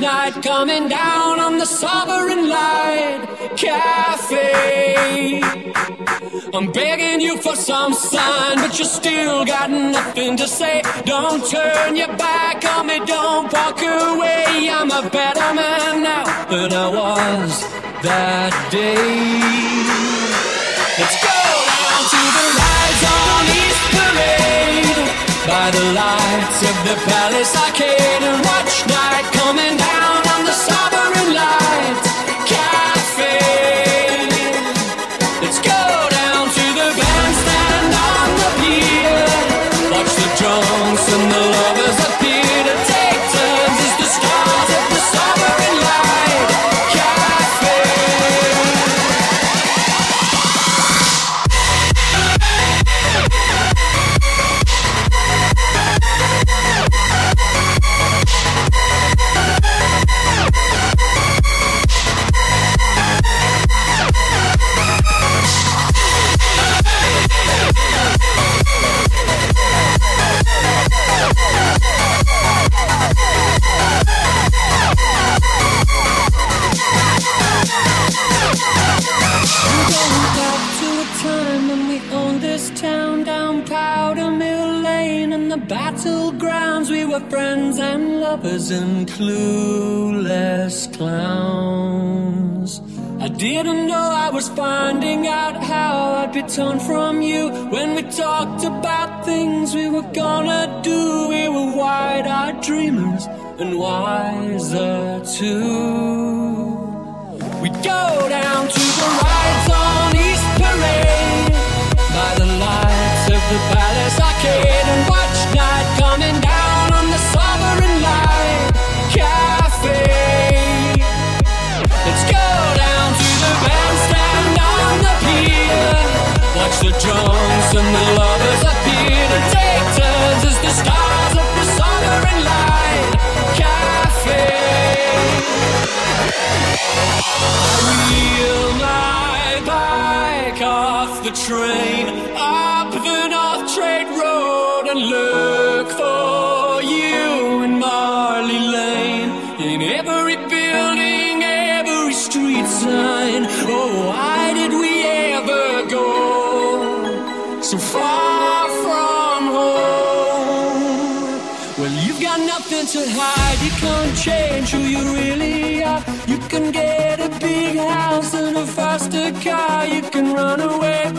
Night coming down on the sovereign light cafe. I'm begging you for some sign, but you still got nothing to say. Don't turn your back on me, don't walk away. I'm a better man now than I was that day. Let's go down to the rides on East Parade by the lights of the Palace Arcade and watch night coming down We were friends and lovers and clueless clowns. I didn't know I was finding out how I'd be torn from you when we talked about things we were gonna do. We were wide-eyed dreamers and wiser too. We go down to the rides on East Parade by the lights of the Palace Arcade and The drums and the lovers appear to take turns as the stars of the Sovereign Light Cafe. Wheel my bike off the train up the North Trade Road and look for you in Marley Lane. In every building, every street sign. Oh, why so far from home? Well, you've got nothing to hide. You can't change who you really are. You can get a big house and a faster car. You can run away,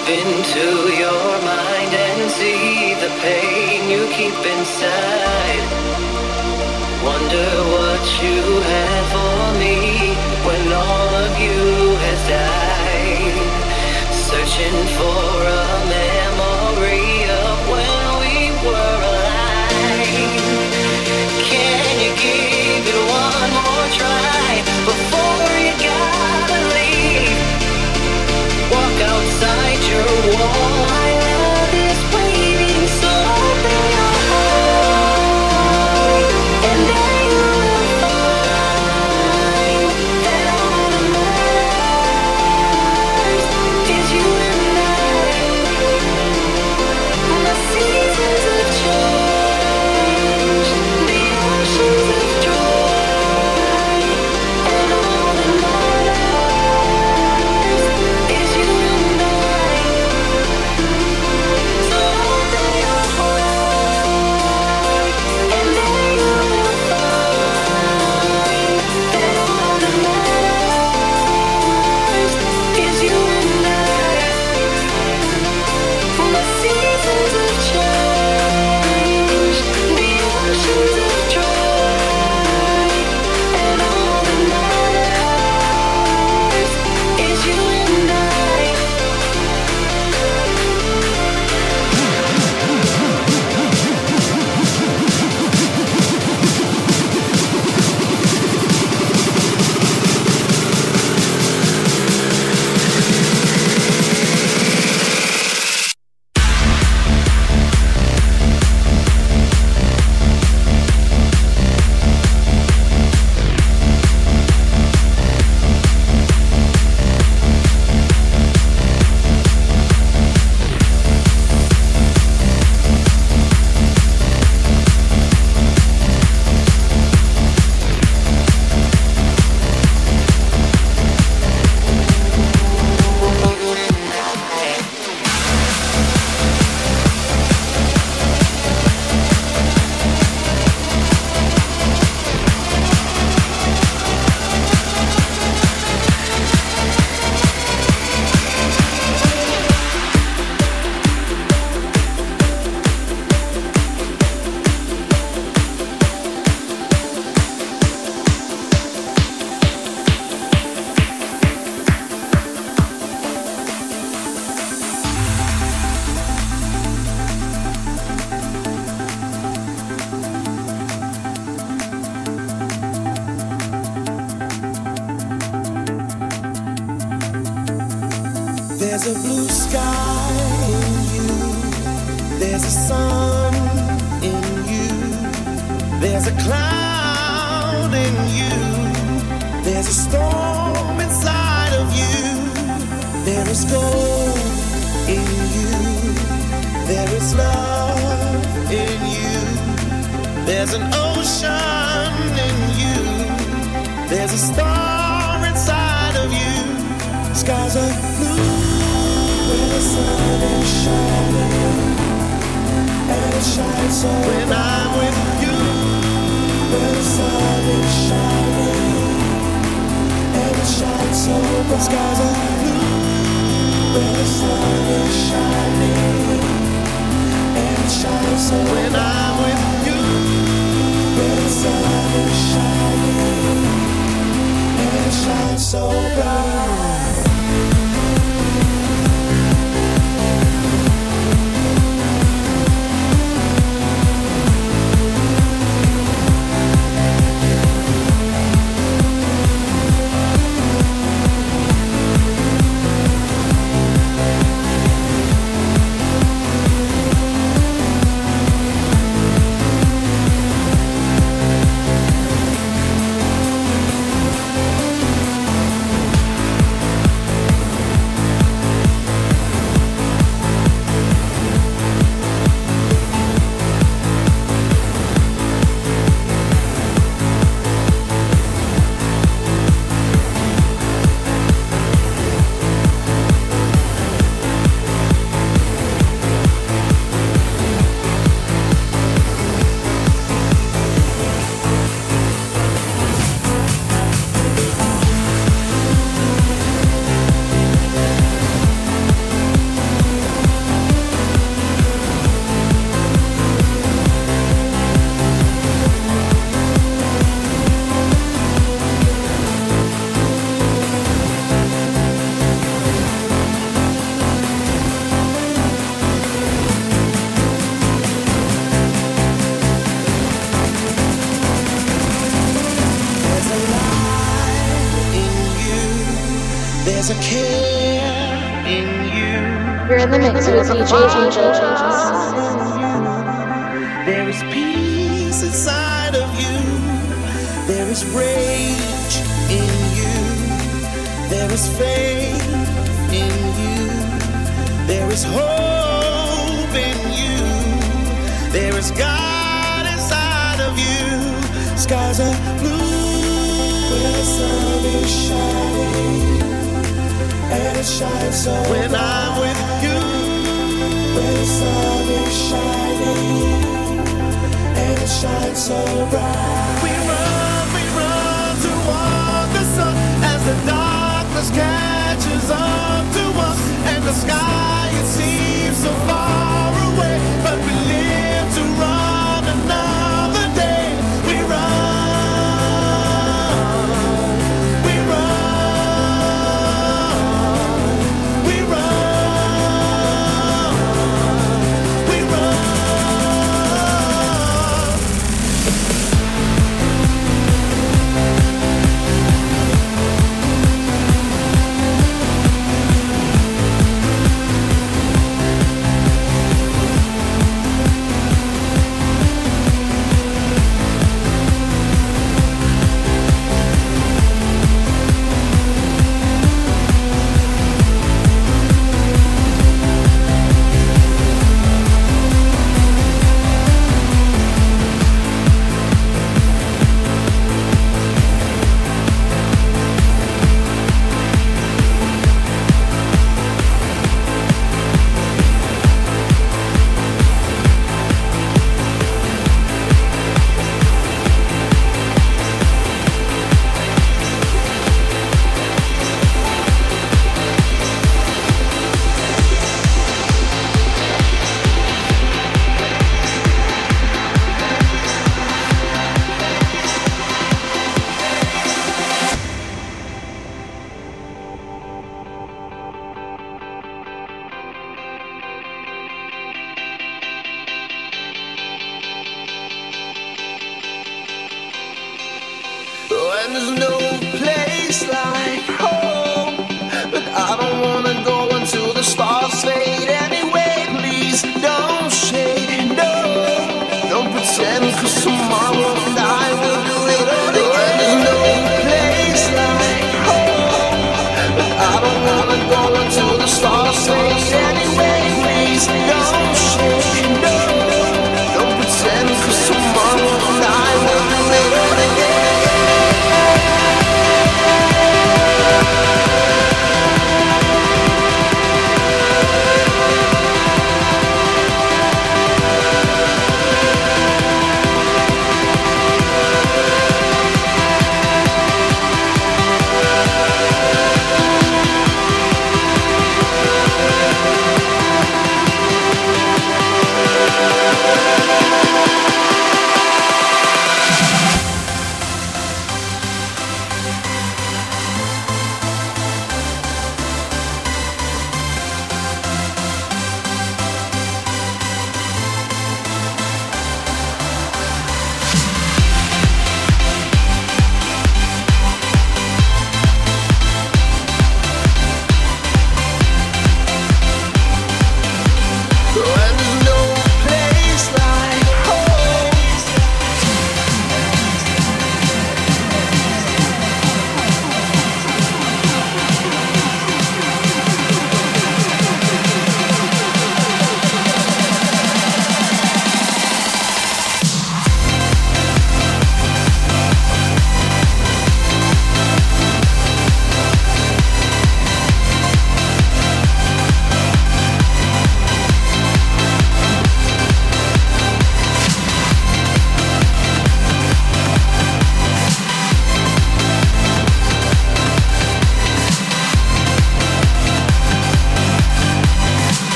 Step into your mind and see the pain you keep inside. Wonder what you had for me when all of you has died. Searching for a man. There is peace inside of you. There is rage in you. There is faith in you. There is hope in you. There is God inside of you. Skies are blue. When the sun is shining. And it shines so When I'm catches up to us. And the sky, it seems so far